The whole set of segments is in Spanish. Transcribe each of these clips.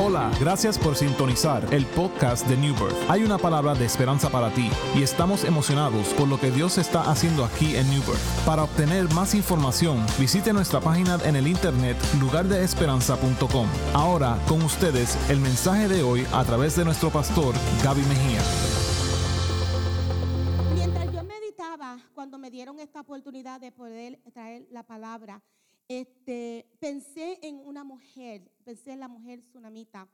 Hola, gracias por sintonizar el podcast de New Birth. Hay una palabra de esperanza para ti y estamos emocionados por lo que Dios está haciendo aquí en New Birth. Para obtener más información, visite nuestra página en el internet lugardeesperanza.com. Ahora, con ustedes, el mensaje de hoy a través de nuestro pastor Gaby Mejía. Mientras yo meditaba, cuando me dieron esta oportunidad de poder traer la palabra, este, pensé en una mujer, pensé en la mujer tsunamita.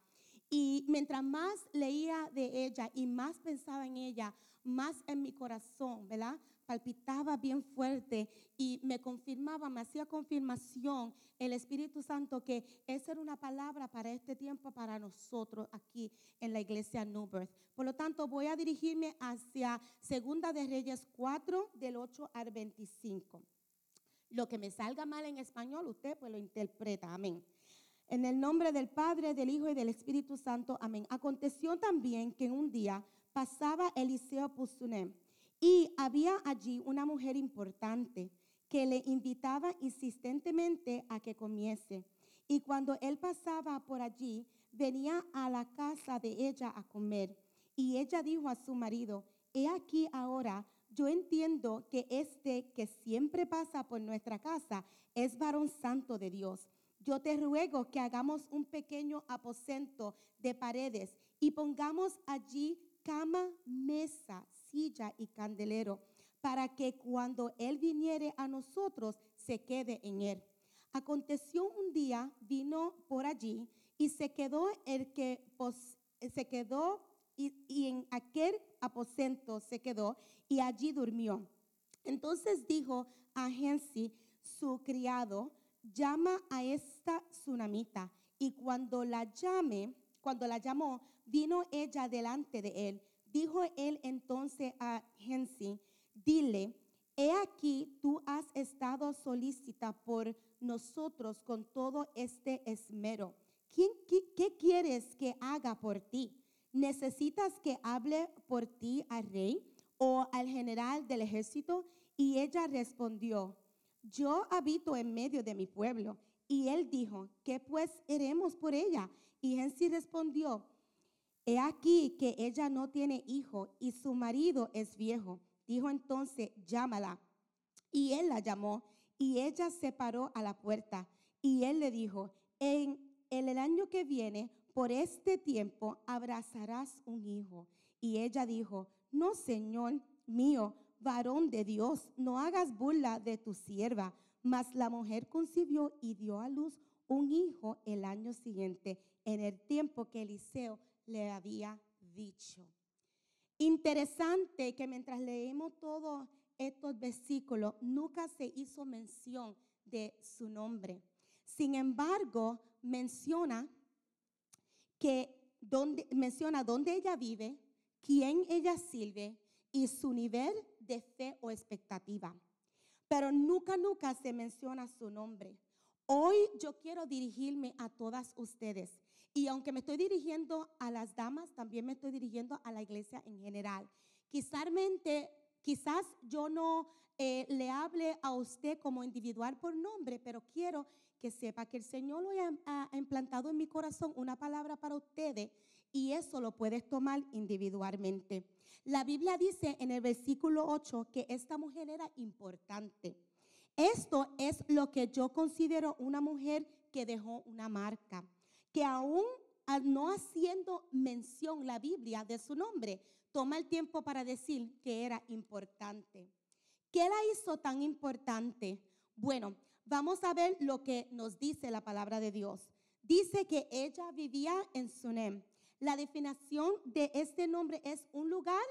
Y mientras más leía de ella y más pensaba en ella, más en mi corazón, ¿verdad? Palpitaba bien fuerte y me confirmaba, me hacía confirmación el Espíritu Santo que esa era una palabra para este tiempo, para nosotros aquí en la iglesia New Birth. Por lo tanto, voy a dirigirme hacia Segunda de Reyes 4, del 8 al 25. Lo que me salga mal en español, usted pues lo interpreta. Amén. En el nombre del Padre, del Hijo y del Espíritu Santo. Amén. Aconteció también que un día pasaba Eliseo Pusunem y había allí una mujer importante que le invitaba insistentemente a que comiese. Y cuando él pasaba por allí, venía a la casa de ella a comer. Y ella dijo a su marido, he aquí ahora yo entiendo que este que siempre pasa por nuestra casa es varón santo de Dios. Yo te ruego que hagamos un pequeño aposento de paredes y pongamos allí cama, mesa, silla y candelero, para que cuando Él viniere a nosotros se quede en Él. Aconteció un día, vino por allí y se quedó el que se quedó y, en aquel aposento se quedó y allí durmió. Entonces dijo a Gensi, su criado, llama a esta tsunamita. Y cuando la llame, cuando la llamó, vino ella delante de él. Dijo él entonces a Gensi, dile, he aquí tú has estado solícita por nosotros con todo este esmero. ¿Quién, qué, ¿Qué quieres que haga por ti? ¿Necesitas que hable por ti al rey o al general del ejército? Y ella respondió, yo habito en medio de mi pueblo. Y él dijo, ¿qué pues haremos por ella? Y Gensi respondió, he aquí que ella no tiene hijo y su marido es viejo. Dijo entonces, llámala. Y él la llamó y ella se paró a la puerta. Y él le dijo, en el año que viene por este tiempo abrazarás un hijo. Y ella dijo, no, Señor mío, varón de Dios, no hagas burla de tu sierva. Mas la mujer concibió y dio a luz un hijo el año siguiente, en el tiempo que Eliseo le había dicho. Interesante que mientras leemos todos estos versículos, nunca se hizo mención de su nombre. Sin embargo, menciona que donde, menciona dónde ella vive, quién ella sirve y su nivel de fe o expectativa. Pero nunca, nunca se menciona su nombre. Hoy yo quiero dirigirme a todas ustedes. Y aunque me estoy dirigiendo a las damas, también me estoy dirigiendo a la iglesia en general. Quizás, quizás yo no eh, le hable a usted como individual por nombre, pero quiero que sepa que el Señor lo ha, implantado en mi corazón una palabra para ustedes y eso lo puedes tomar individualmente. La Biblia dice en el versículo 8 que esta mujer era importante. Esto es lo que yo considero una mujer que dejó una marca, que aún no haciendo mención la Biblia de su nombre, toma el tiempo para decir que era importante. ¿Qué la hizo tan importante? Bueno, vamos a ver lo que nos dice la palabra de Dios. Dice que ella vivía en Sunem. La definición de este nombre es un lugar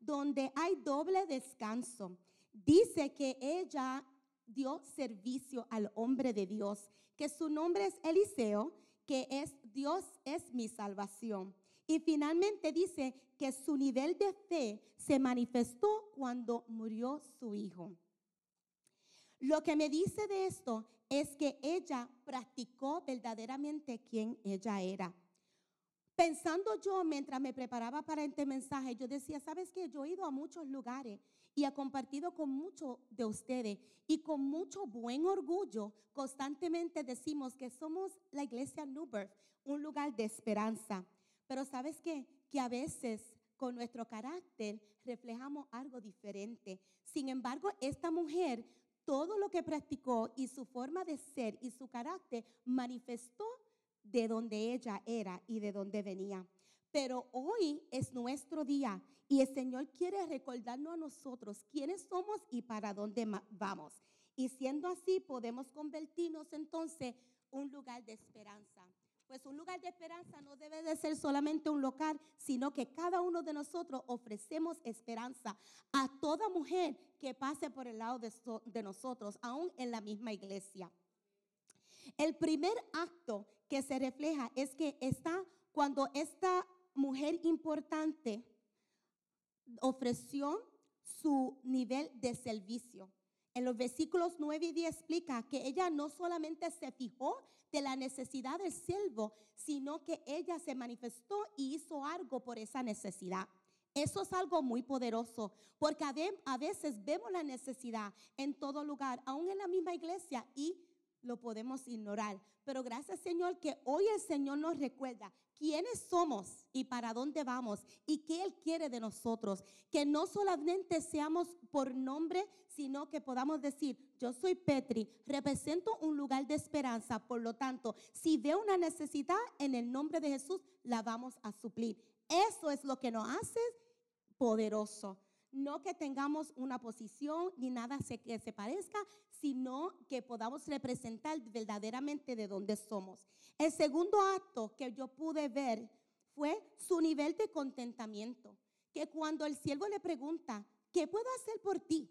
donde hay doble descanso. Dice que ella dio servicio al hombre de Dios, que su nombre es Eliseo, que es Dios es mi salvación. Y finalmente dice que su nivel de fe se manifestó cuando murió su hijo. Lo que me dice de esto es que ella practicó verdaderamente quién ella era. Pensando yo mientras me preparaba para este mensaje, yo decía, ¿sabes qué? Yo he ido a muchos lugares y he compartido con muchos de ustedes y con mucho buen orgullo constantemente decimos que somos la iglesia New Birth, un lugar de esperanza. Pero ¿sabes qué? Que a veces con nuestro carácter reflejamos algo diferente. Sin embargo, esta mujer, todo lo que practicó y su forma de ser y su carácter manifestó de donde ella era y de donde venía. Pero hoy es nuestro día y el Señor quiere recordarnos a nosotros quiénes somos y para dónde vamos. Y siendo así, podemos convertirnos entonces un lugar de esperanza. Pues un lugar de esperanza no debe de ser solamente un local, sino que cada uno de nosotros ofrecemos esperanza a toda mujer que pase por el lado de, de nosotros, aún en la misma iglesia. El primer acto que se refleja es que está cuando esta mujer importante ofreció su nivel de servicio. En los versículos 9 y 10 explica que ella no solamente se fijó de la necesidad del siervo, sino que ella se manifestó y hizo algo por esa necesidad. Eso es algo muy poderoso, porque a veces vemos la necesidad en todo lugar, aún en la misma iglesia, y lo podemos ignorar. Pero gracias Señor que hoy el Señor nos recuerda quiénes somos y para dónde vamos y qué Él quiere de nosotros. Que no solamente seamos por nombre, sino que podamos decir, yo soy Petri, represento un lugar de esperanza. Por lo tanto, si veo una necesidad en el nombre de Jesús, la vamos a suplir. Eso es lo que nos hace poderoso. No que tengamos una posición ni nada que se parezca, sino que podamos representar verdaderamente de dónde somos. El segundo acto que yo pude ver fue su nivel de contentamiento, que cuando el siervo le pregunta, ¿qué puedo hacer por ti?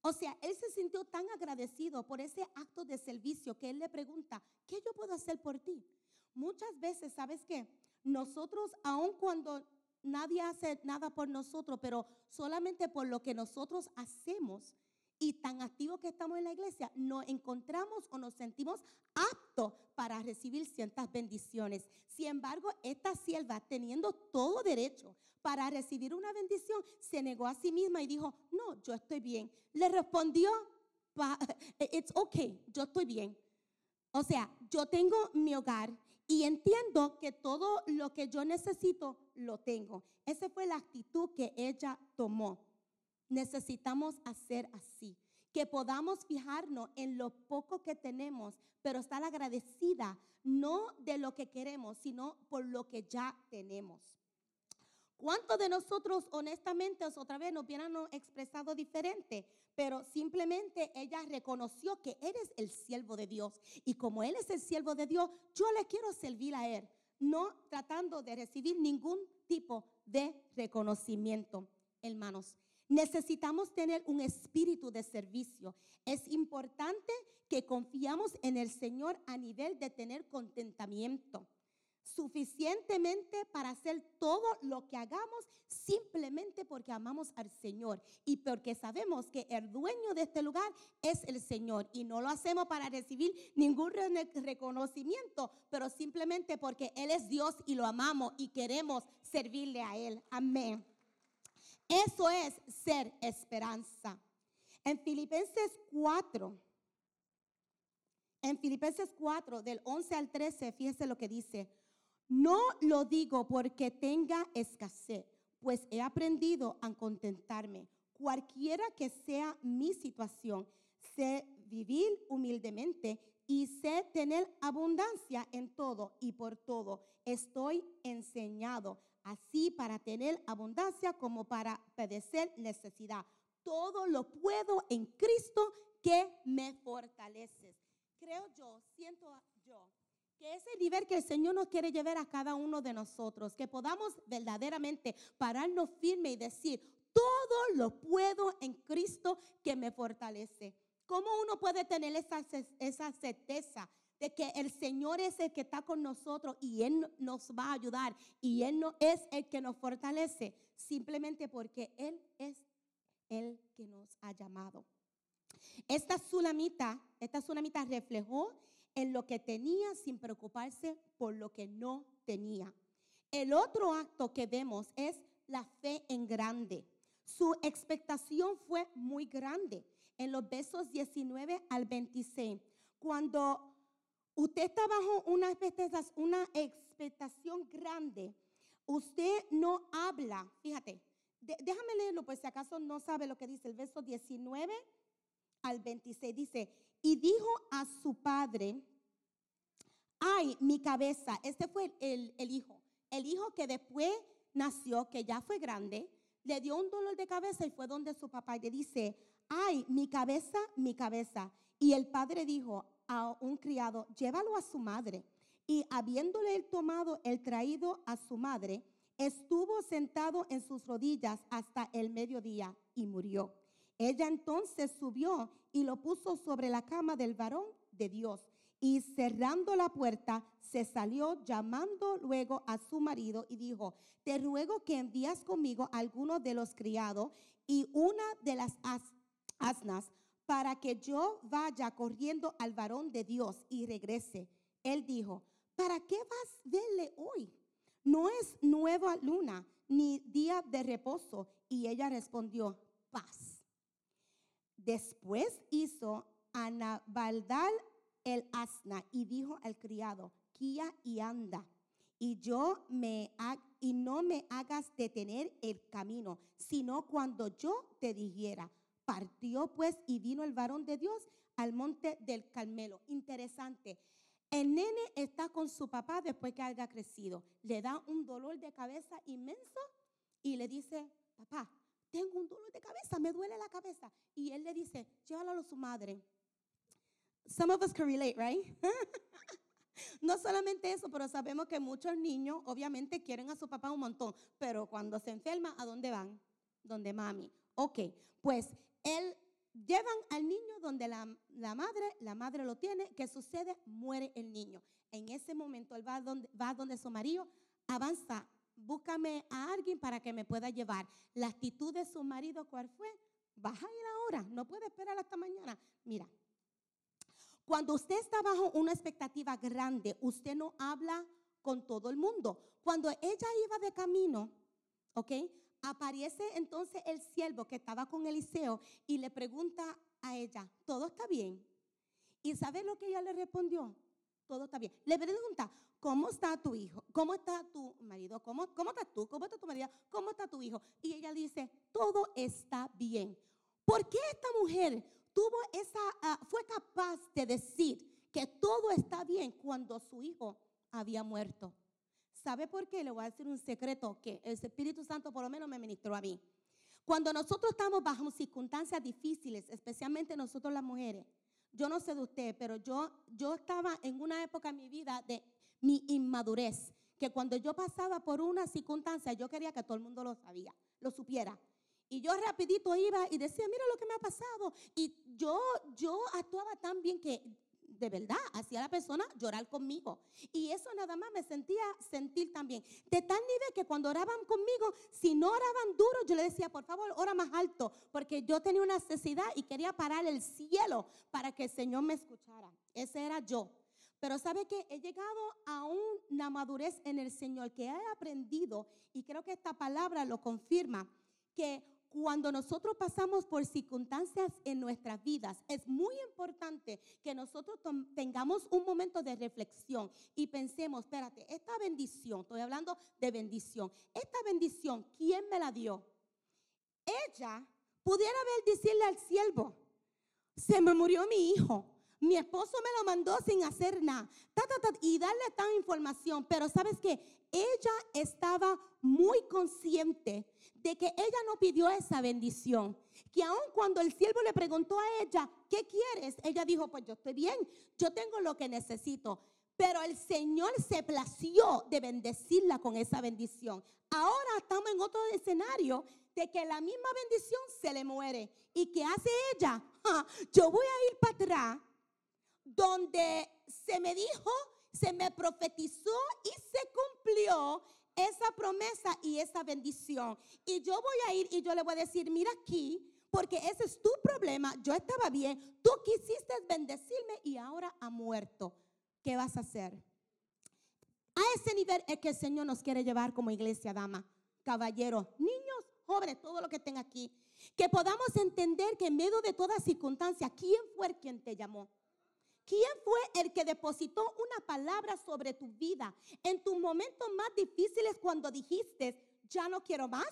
O sea, él se sintió tan agradecido por ese acto de servicio que él le pregunta, ¿qué yo puedo hacer por ti? Muchas veces, ¿sabes qué? Nosotros, aun cuando nadie hace nada por nosotros, pero solamente por lo que nosotros hacemos y tan activos que estamos en la iglesia, nos encontramos o nos sentimos aptos para recibir ciertas bendiciones. Sin embargo, esta sierva, teniendo todo derecho para recibir una bendición, se negó a sí misma y dijo, no, yo estoy bien. Le respondió, it's okay, yo estoy bien. O sea, yo tengo mi hogar y entiendo que todo lo que yo necesito lo tengo. Esa fue la actitud que ella tomó. Necesitamos hacer así, que podamos fijarnos en lo poco que tenemos, pero estar agradecida no de lo que queremos, sino por lo que ya tenemos. ¿Cuántos de nosotros honestamente otra vez nos hubieran expresado diferente? Pero simplemente ella reconoció que eres el siervo de Dios. Y como Él es el siervo de Dios, yo le quiero servir a Él, no tratando de recibir ningún tipo de reconocimiento, hermanos. Necesitamos tener un espíritu de servicio. Es importante que confiamos en el Señor a nivel de tener contentamiento suficientemente para hacer todo lo que hagamos simplemente porque amamos al Señor y porque sabemos que el dueño de este lugar es el Señor y no lo hacemos para recibir ningún reconocimiento, pero simplemente porque Él es Dios y lo amamos y queremos servirle a Él. Amén. Eso es ser esperanza. En Filipenses 4, en Filipenses 4, del 11 al 13, fíjese lo que dice. No lo digo porque tenga escasez, pues he aprendido a contentarme. Cualquiera que sea mi situación, sé vivir humildemente y sé tener abundancia en todo y por todo. Estoy enseñado así para tener abundancia como para padecer necesidad. Todo lo puedo en Cristo que me fortalece. Creo yo, siento que ese nivel que el Señor nos quiere llevar a cada uno de nosotros, que podamos verdaderamente pararnos firme y decir, todo lo puedo en Cristo que me fortalece. ¿Cómo uno puede tener esa, esa certeza de que el Señor es el que está con nosotros y Él nos va a ayudar y Él no es el que nos fortalece? Simplemente porque Él es el que nos ha llamado. Esta tsunamita, esta tsunamita reflejó en lo que tenía sin preocuparse por lo que no tenía. El otro acto que vemos es la fe en grande. Su expectación fue muy grande. En los versos 19 al 26, cuando usted está bajo una expectación, grande, usted no habla, fíjate, déjame leerlo, pues si acaso no sabe lo que dice el verso 19 al 26. Dice, y dijo a su padre, ay, mi cabeza, este fue el, el hijo, el hijo que después nació, que ya fue grande, le dio un dolor de cabeza y fue donde su papá y le dice, ay, mi cabeza, mi cabeza. Y el padre dijo a un criado, llévalo a su madre. Y habiéndole tomado el traído a su madre, estuvo sentado en sus rodillas hasta el mediodía y murió. Ella entonces subió y lo puso sobre la cama del varón de Dios. Y cerrando la puerta, se salió llamando luego a su marido y dijo, te ruego que envías conmigo alguno de los criados y una de las asnas para que yo vaya corriendo al varón de Dios y regrese. Él dijo, ¿para qué vas a verle hoy? No es nueva luna ni día de reposo. Y ella respondió, paz. Después hizo Anabaldal el asna y dijo al criado, guía y anda, y yo me y no me hagas detener el camino, sino cuando yo te dijera. Partió pues y vino el varón de Dios al monte del Carmelo. Interesante. El nene está con su papá después que haya crecido. Le da un dolor de cabeza inmenso y le dice, papá, tengo un dolor de cabeza, me duele la cabeza. Y él le dice, llévalo a su madre. Some of us can relate, right? no solamente eso, pero sabemos que muchos niños obviamente quieren a su papá un montón, pero cuando se enferma, ¿a dónde van? Donde mami. Ok, pues él llevan al niño donde la, la, madre, la madre lo tiene, ¿qué sucede? Muere el niño. En ese momento él va donde, va donde su marido, avanza búscame a alguien para que me pueda llevar. La actitud de su marido, ¿cuál fue? Vas a ir ahora, no puede esperar hasta mañana. Mira, cuando usted está bajo una expectativa grande, usted no habla con todo el mundo. Cuando ella iba de camino, ¿ok? Aparece entonces el siervo que estaba con Eliseo y le pregunta a ella, ¿todo está bien? ¿Y sabe lo que ella le respondió? Todo está bien. Le pregunta, ¿cómo está tu hijo? ¿Cómo está tu marido? ¿Cómo, cómo estás tú? ¿Cómo está tu marido? ¿Cómo está tu hijo? Y ella dice, todo está bien. ¿Por qué esta mujer tuvo esa, ah, fue capaz de decir que todo está bien cuando su hijo había muerto? ¿Sabe por qué? Le voy a decir un secreto que el Espíritu Santo por lo menos me ministró a mí. Cuando nosotros estamos bajo circunstancias difíciles, especialmente nosotros las mujeres, yo no sé de usted, pero yo, yo estaba en una época en mi vida de mi inmadurez, que cuando yo pasaba por una circunstancia, yo quería que todo el mundo lo sabía, lo supiera. Y yo rapidito iba y decía, mira lo que me ha pasado. Y yo, yo actuaba tan bien que de verdad hacía la persona llorar conmigo. Y eso nada más me sentía sentir también. De tal nivel que cuando oraban conmigo, si no oraban duro, yo le decía, por favor, ora más alto, porque yo tenía una necesidad y quería parar el cielo para que el Señor me escuchara. Ese era yo. Pero sabe que he llegado a una madurez en el Señor que he aprendido, y creo que esta palabra lo confirma, que cuando nosotros pasamos por circunstancias en nuestras vidas, es muy importante que nosotros tengamos un momento de reflexión y pensemos, espérate, esta bendición, estoy hablando de bendición, esta bendición, ¿quién me la dio? Ella pudiera haber decirle al siervo, se me murió mi hijo. Mi esposo me lo mandó sin hacer nada. y darle tanta información. Pero sabes que ella estaba muy consciente de que ella no pidió esa bendición. Que aun cuando el siervo le preguntó a ella, ¿qué quieres? Ella dijo, pues yo estoy bien, yo tengo lo que necesito. Pero el Señor se plació de bendecirla con esa bendición. Ahora estamos en otro escenario de que la misma bendición se le muere. ¿Y qué hace ella? yo voy a ir para atrás donde se me dijo, se me profetizó y se cumplió esa promesa y esa bendición. Y yo voy a ir y yo le voy a decir, mira aquí, porque ese es tu problema, yo estaba bien, tú quisiste bendecirme y ahora ha muerto. ¿Qué vas a hacer? A ese nivel es que el Señor nos quiere llevar como iglesia, dama, caballeros, niños, jóvenes, todo lo que estén aquí. Que podamos entender que en medio de toda circunstancia, ¿quién fue quien te llamó? ¿Quién fue el que depositó una palabra sobre tu vida en tus momentos más difíciles cuando dijiste, ya no quiero más,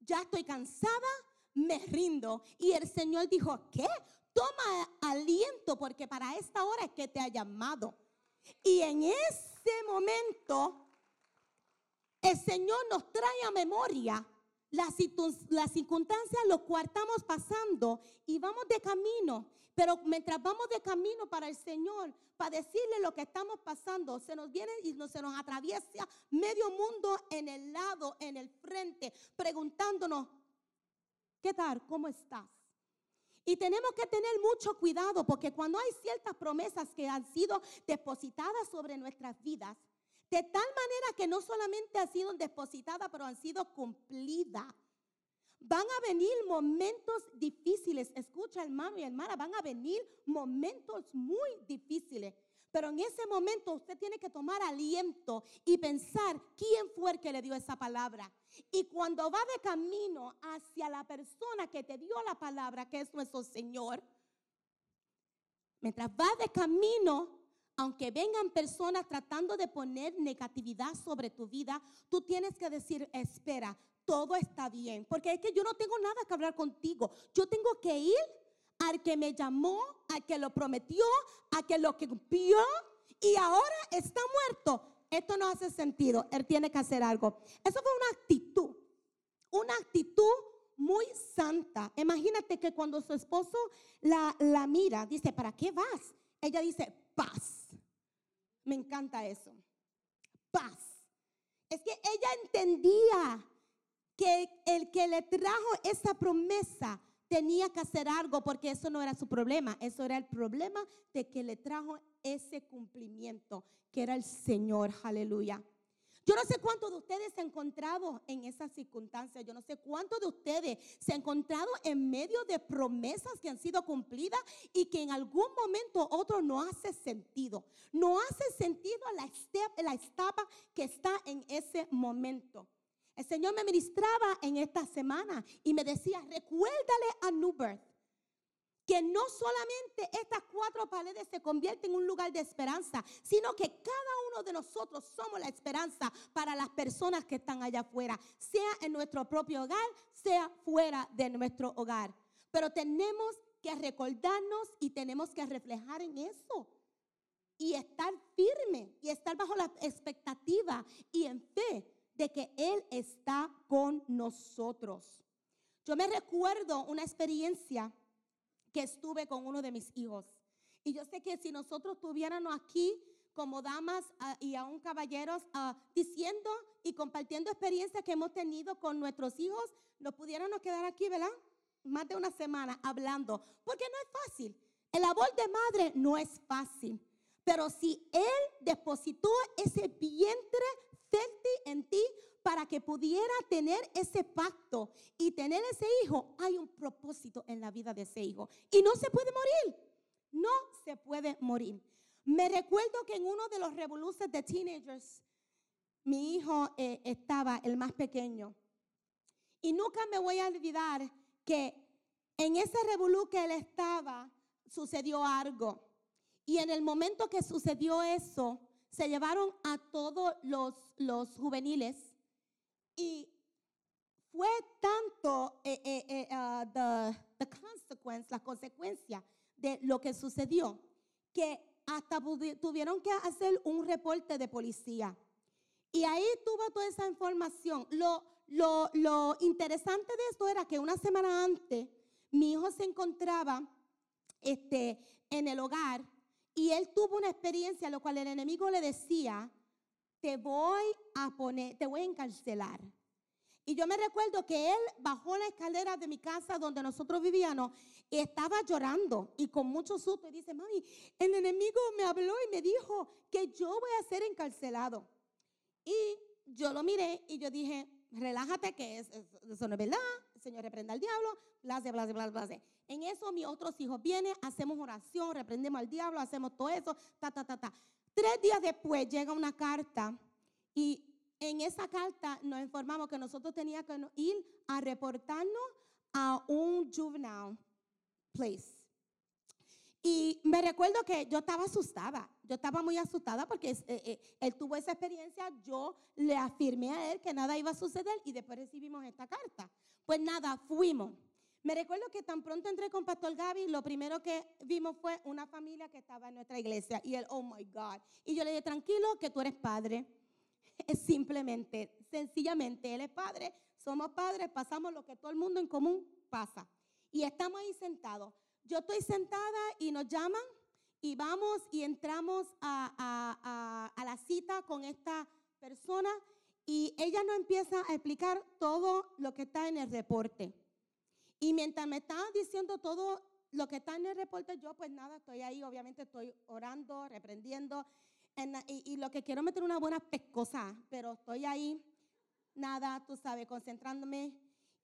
ya estoy cansada, me rindo? Y el Señor dijo, ¿qué? Toma aliento porque para esta hora es que te ha llamado. Y en ese momento, el Señor nos trae a memoria las, circunstancias, los cuales estamos pasando y vamos de camino. Pero mientras vamos de camino para el Señor, para decirle lo que estamos pasando, se nos viene y se nos atraviesa medio mundo en el lado, en el frente, preguntándonos, ¿qué tal? ¿Cómo estás? Y tenemos que tener mucho cuidado porque cuando hay ciertas promesas que han sido depositadas sobre nuestras vidas, de tal manera que no solamente han sido depositadas, pero han sido cumplidas. Van a venir momentos difíciles. Escucha, hermano y hermana, van a venir momentos muy difíciles. Pero en ese momento usted tiene que tomar aliento y pensar quién fue el que le dio esa palabra. Y cuando va de camino hacia la persona que te dio la palabra, que es nuestro Señor, mientras va de camino, aunque vengan personas tratando de poner negatividad sobre tu vida, tú tienes que decir, espera, todo está bien. Porque es que yo no tengo nada que hablar contigo. Yo tengo que ir al que me llamó, al que lo prometió, a que lo cumplió y ahora está muerto. Esto no hace sentido. Él tiene que hacer algo. Eso fue una actitud. Una actitud muy santa. Imagínate que cuando su esposo la, la mira, dice, ¿para qué vas? Ella dice, paz. Me encanta eso. Paz. Es que ella entendía que el que le trajo esa promesa tenía que hacer algo porque eso no era su problema, eso era el problema de que le trajo ese cumplimiento, que era el Señor, aleluya. Yo no sé cuántos de ustedes se han encontrado en esas circunstancias. Yo no sé cuántos de ustedes se han encontrado en medio de promesas que han sido cumplidas y que en algún momento otro no hace sentido. No hace sentido la, la etapa que está en ese momento. El Señor me ministraba en esta semana y me decía, recuérdale a New Birth que no solamente estas cuatro paredes se convierten en un lugar de esperanza, sino que cada uno de nosotros somos la esperanza para las personas que están allá afuera, sea en nuestro propio hogar, sea fuera de nuestro hogar. Pero tenemos que recordarnos y tenemos que reflejar en eso. Y estar firme y estar bajo la expectativa y en fe de que Él está con nosotros. Yo me recuerdo una experiencia que estuve con uno de mis hijos. Y yo sé que si nosotros tuviéramos aquí como damas ah, y aún caballeros ah, diciendo y compartiendo experiencias que hemos tenido con nuestros hijos, nos pudiéramos quedar aquí, ¿verdad? Más de una semana hablando, porque no es fácil. El labor de madre no es fácil. Pero si Él depositó ese vientre fértil en ti para que pudiera tener ese pacto y tener ese hijo, hay un propósito en la vida de ese hijo. Y no se puede morir. No se puede morir. Me recuerdo que en uno de los revoluciones de teenagers, mi hijo eh, estaba, el más pequeño. Y nunca me voy a olvidar que en ese revolú que él estaba, sucedió algo. Y en el momento que sucedió eso, se llevaron a todos los, los juveniles y fue tanto eh, eh, eh uh, the, consequence, la consecuencia de lo que sucedió, que hasta tuvieron que hacer un reporte de policía. Y ahí tuvo toda esa información. Lo, lo, lo interesante de esto era que una semana antes mi hijo se encontraba este, en el hogar y él tuvo una experiencia, lo cual el enemigo le decía, te voy a poner, te voy a encarcelar. Y yo me recuerdo que él bajó la escalera de mi casa donde nosotros vivíamos y estaba llorando y con mucho susto. Y dice, mami, el enemigo me habló y me dijo que yo voy a ser encarcelado. Y yo lo miré y yo dije, relájate que eso no es verdad. El Señor reprenda al diablo, bla, bla, bla, bla, bla. En eso mis otros hijos vienen, hacemos oración, reprendemos al diablo, hacemos todo eso, ta, ta, ta, ta. Tres días después llega una carta y en esa carta nos informamos que nosotros teníamos que ir a reportarnos a un juvenile place. Y me recuerdo que yo estaba asustada, yo estaba muy asustada porque eh, eh, él tuvo esa experiencia, yo le afirmé a él que nada iba a suceder y después recibimos esta carta. Pues nada, fuimos. Me recuerdo que tan pronto entré con Pastor Gaby, lo primero que vimos fue una familia que estaba en nuestra iglesia y él, oh my God. Y yo le dije, tranquilo, que tú eres padre. Es simplemente, sencillamente, él es padre, somos padres, pasamos lo que todo el mundo en común pasa. Y estamos ahí sentados. Yo estoy sentada y nos llaman y vamos y entramos a, a la cita con esta persona y ella nos empieza a explicar todo lo que está en el reporte. Y mientras me estaba diciendo todo lo que está en el reporte, yo pues nada, estoy ahí, obviamente estoy orando, reprendiendo, y, lo que quiero meter una buena pescosa, pero estoy ahí, nada, tú sabes, concentrándome.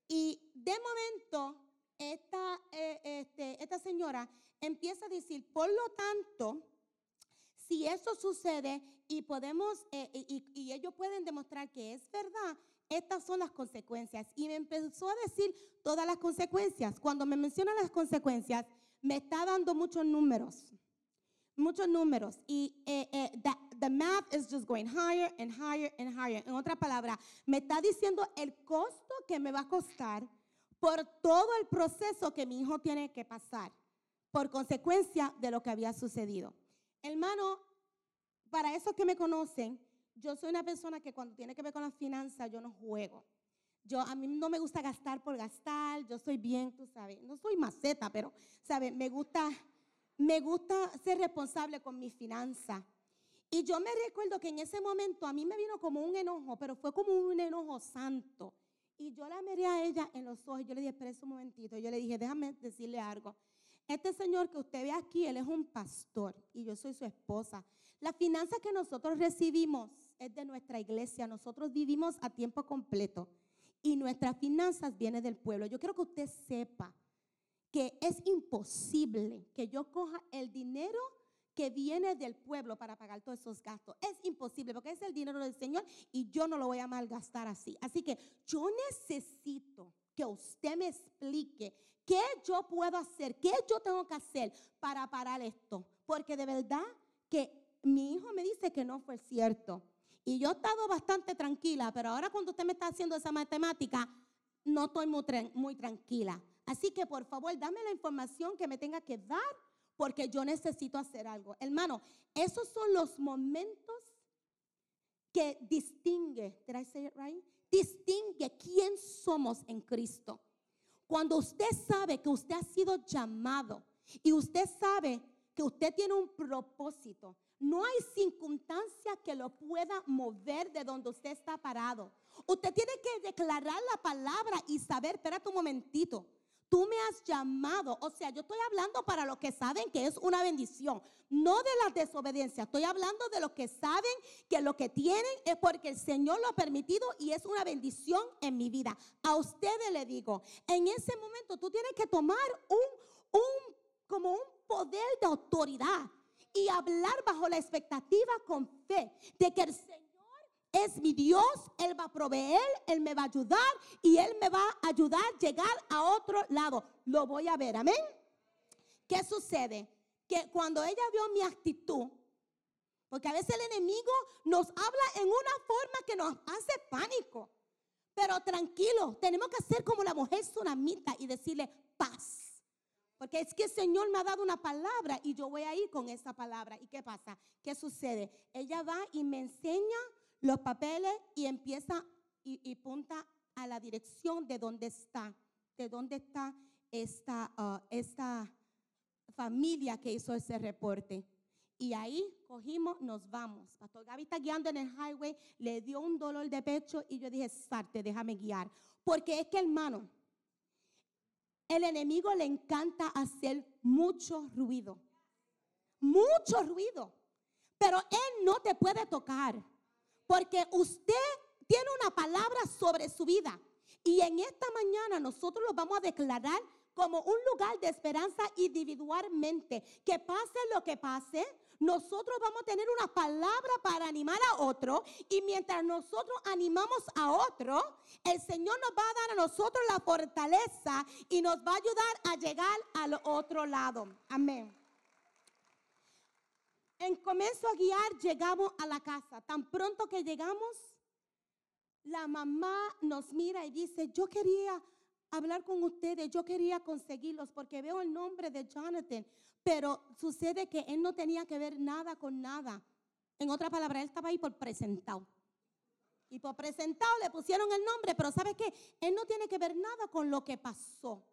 Y de momento, esta, eh, este, esta señora empieza a decir, por lo tanto, si eso sucede y podemos, eh, y, ellos pueden demostrar que es verdad, estas son las consecuencias. Y me empezó a decir todas las consecuencias. Cuando me menciona las consecuencias, me está dando muchos números. Muchos números. Y eh, eh, the, math is just going higher and higher and higher. En otra palabra, me está diciendo el costo que me va a costar por todo el proceso que mi hijo tiene que pasar por consecuencia de lo que había sucedido. Hermano, para esos que me conocen, yo soy una persona que cuando tiene que ver con las finanzas, yo no juego. Yo, a mí no me gusta gastar por gastar, yo soy bien, tú sabes, no soy maceta, pero, ¿sabes? Me gusta, me gusta ser responsable con mis finanzas. Y yo me recuerdo que en ese momento a mí me vino como un enojo, pero fue como un enojo santo. Y yo la miré a ella en los ojos, yo le dije, espera un momentito, yo le dije, déjame decirle algo. Este señor que usted ve aquí, él es un pastor y yo soy su esposa. La finanza que nosotros recibimos es de nuestra iglesia. Nosotros vivimos a tiempo completo y nuestras finanzas vienen del pueblo. Yo quiero que usted sepa que es imposible que yo coja el dinero que viene del pueblo para pagar todos esos gastos. Es imposible porque es el dinero del Señor y yo no lo voy a malgastar así. Así que yo necesito que usted me explique qué yo puedo hacer, qué yo tengo que hacer para parar esto. Porque de verdad que mi hijo me dice que no fue cierto. Y yo he estado bastante tranquila, pero ahora cuando usted me está haciendo esa matemática, no estoy muy, muy tranquila. Así que por favor, dame la información que me tenga que dar porque yo necesito hacer algo. Hermano, esos son los momentos que distingue, did I say it right? Distingue quién somos en Cristo. Cuando usted sabe que usted ha sido llamado y usted sabe que usted tiene un propósito, no hay circunstancia que lo pueda mover de donde usted está parado. Usted tiene que declarar la palabra y saber, espérate un momentito, tú me has llamado. O sea, yo estoy hablando para los que saben que es una bendición, no de la desobediencia. Estoy hablando de los que saben que lo que tienen es porque el Señor lo ha permitido y es una bendición en mi vida. A ustedes le digo, en ese momento tú tienes que tomar un, un como un poder de autoridad y hablar bajo la expectativa con fe de que el Señor es mi Dios, Él va a proveer, Él me va a ayudar y Él me va a ayudar a llegar a otro lado. Lo voy a ver, amén. ¿Qué sucede? Que cuando ella vio mi actitud, porque a veces el enemigo nos habla en una forma que nos hace pánico. Pero tranquilo, tenemos que hacer como la mujer tsunamita y decirle paz. Porque es que el Señor me ha dado una palabra y yo voy a ir con esa palabra. ¿Y qué pasa? ¿Qué sucede? Ella va y me enseña los papeles y empieza y, punta a la dirección de dónde está, de dónde está esta, uh, esta familia que hizo ese reporte. Y ahí cogimos, nos vamos. Pastor Gaby está guiando en el highway, le dio un dolor de pecho y yo dije, sarte, déjame guiar. Porque es que, hermano, el enemigo le encanta hacer mucho ruido. Mucho ruido. Pero él no te puede tocar. Porque usted tiene una palabra sobre su vida. Y en esta mañana nosotros lo vamos a declarar como un lugar de esperanza individualmente. Que pase lo que pase, nosotros vamos a tener una palabra para animar a otro y mientras nosotros animamos a otro, el Señor nos va a dar a nosotros la fortaleza y nos va a ayudar a llegar al otro lado. Amén. En comienzo a guiar, llegamos a la casa. Tan pronto que llegamos, la mamá nos mira y dice, yo quería hablar con ustedes, yo quería conseguirlos porque veo el nombre de Jonathan, pero sucede que él no tenía que ver nada con nada. En otra palabra, él estaba ahí por presentado. Y por presentado le pusieron el nombre, pero ¿sabe qué? Él no tiene que ver nada con lo que pasó.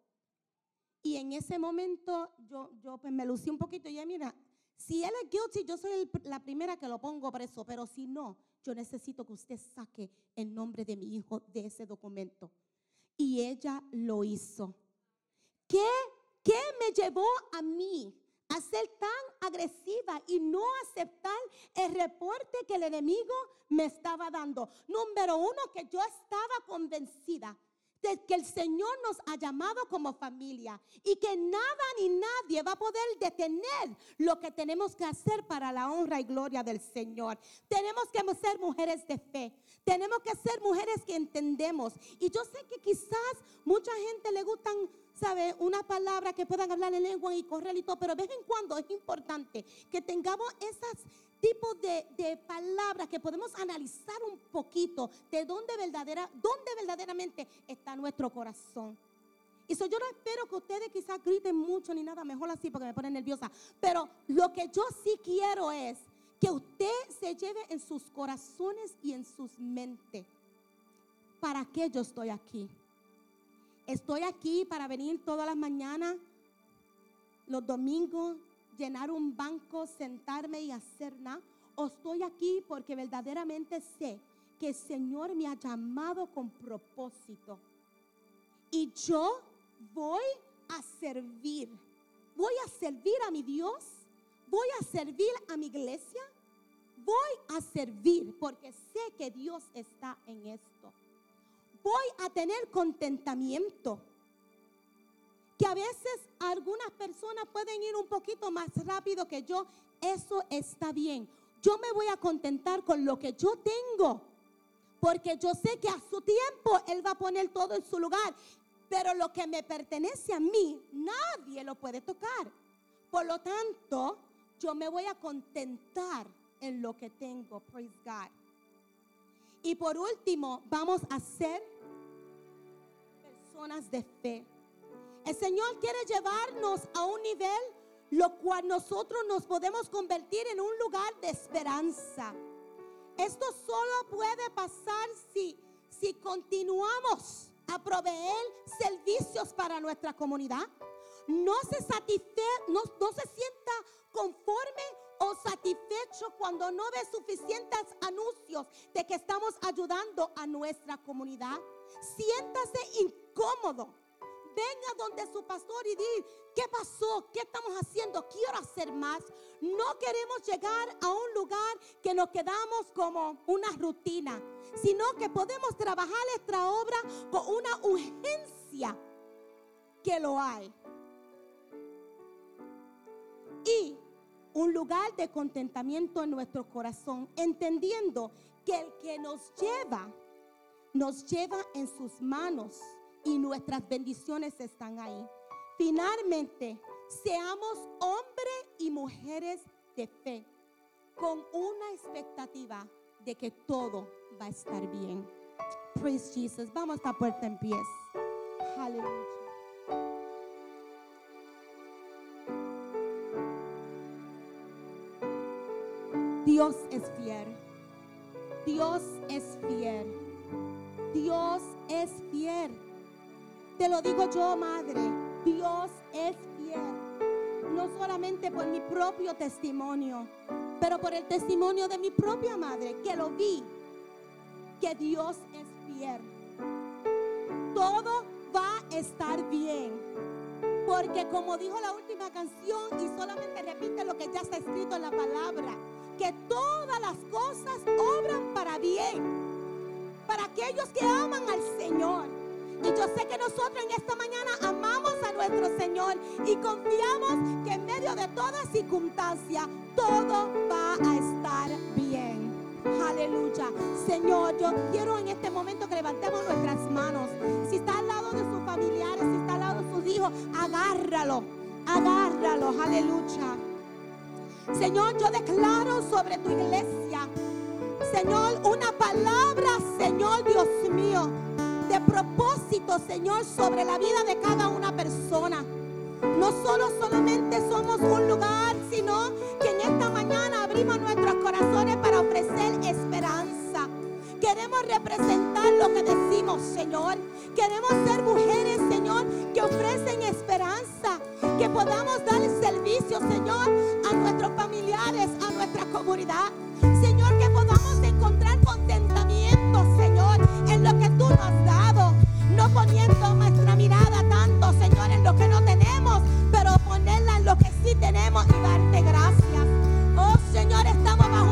Y en ese momento yo, yo pues me lucí un poquito y ya mira, si él es guilty, yo soy la primera que lo pongo preso, pero si no, yo necesito que usted saque el nombre de mi hijo de ese documento. Y ella lo hizo. ¿Qué, qué me llevó a mí a ser tan agresiva y no aceptar el reporte que el enemigo me estaba dando? Número uno, que yo estaba convencida de que el Señor nos ha llamado como familia y que nada ni nadie va a poder detener lo que tenemos que hacer para la honra y gloria del Señor. Tenemos que ser mujeres de fe, tenemos que ser mujeres que entendemos. Y yo sé que quizás mucha gente le gustan, ¿sabe? Una palabra que puedan hablar en lengua y correr y todo, pero de vez en cuando es importante que tengamos esas tipo de, palabras que podemos analizar un poquito de dónde, verdadera, dónde verdaderamente está nuestro corazón. Y eso yo no espero que ustedes quizás griten mucho ni nada, mejor así porque me pone nerviosa. Pero lo que yo sí quiero es que usted se lleve en sus corazones y en sus mentes. ¿Para qué yo estoy aquí? Estoy aquí para venir todas las mañanas, los domingos, llenar un banco, sentarme y hacer nada. O estoy aquí porque verdaderamente sé que el Señor me ha llamado con propósito. Y yo voy a servir. Voy a servir a mi Dios. Voy a servir a mi iglesia. Voy a servir porque sé que Dios está en esto. Voy a tener contentamiento que a veces algunas personas pueden ir un poquito más rápido que yo, eso está bien. Yo me voy a contentar con lo que yo tengo, porque yo sé que a su tiempo Él va a poner todo en su lugar, pero lo que me pertenece a mí, nadie lo puede tocar. Por lo tanto, yo me voy a contentar en lo que tengo, praise God. Y por último, vamos a ser personas de fe. El Señor quiere llevarnos a un nivel lo cual nosotros nos podemos convertir en un lugar de esperanza. Esto solo puede pasar si, si continuamos a proveer servicios para nuestra comunidad. No se, sienta conforme o satisfecho cuando no ve suficientes anuncios de que estamos ayudando a nuestra comunidad. Siéntase incómodo venga donde su pastor y di, ¿qué pasó? ¿Qué estamos haciendo? Quiero hacer más. No queremos llegar a un lugar que nos quedamos como una rutina, sino que podemos trabajar esta obra con una urgencia que lo hay. Y un lugar de contentamiento en nuestro corazón, entendiendo que el que nos lleva, nos lleva en sus manos y nuestras bendiciones están ahí. Finalmente, seamos hombres y mujeres de fe con una expectativa de que todo va a estar bien. Praise Jesus. Vamos a esta puerta en pies. Aleluya. Dios es fiel. Dios es fiel. Dios es fiel. Te lo digo yo, madre, Dios es fiel. No solamente por mi propio testimonio, pero por el testimonio de mi propia madre, que lo vi, que Dios es fiel. Todo va a estar bien. Porque como dijo la última canción, y solamente repite lo que ya está escrito en la palabra, que todas las cosas obran para bien, para aquellos que aman al Señor. Y yo sé que nosotros en esta mañana amamos a nuestro Señor y confiamos que en medio de toda circunstancia todo va a estar bien. Aleluya. Señor, yo quiero en este momento que levantemos nuestras manos. Si está al lado de sus familiares, si está al lado de sus hijos, agárralo. Agárralo. Aleluya. Señor, yo declaro sobre tu iglesia, Señor, una palabra, Señor Dios mío, propósito, Señor, sobre la vida de cada una persona. No solo solamente somos un lugar, sino que en esta mañana abrimos nuestros corazones para ofrecer esperanza. Queremos representar lo que decimos, Señor. Queremos ser mujeres, Señor, que ofrecen esperanza. Que podamos dar servicio, Señor, a nuestros familiares, a nuestra comunidad. Poniendo nuestra mirada tanto, Señor, en lo que no tenemos, pero ponerla en lo que sí tenemos y darte gracias. Oh, Señor, estamos bajo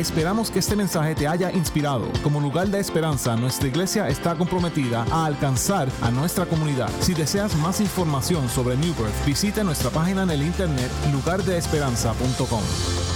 Esperamos que este mensaje te haya inspirado. Como lugar de esperanza, nuestra iglesia está comprometida a alcanzar a nuestra comunidad. Si deseas más información sobre New Birth, visita nuestra página en el internet lugardeesperanza.com.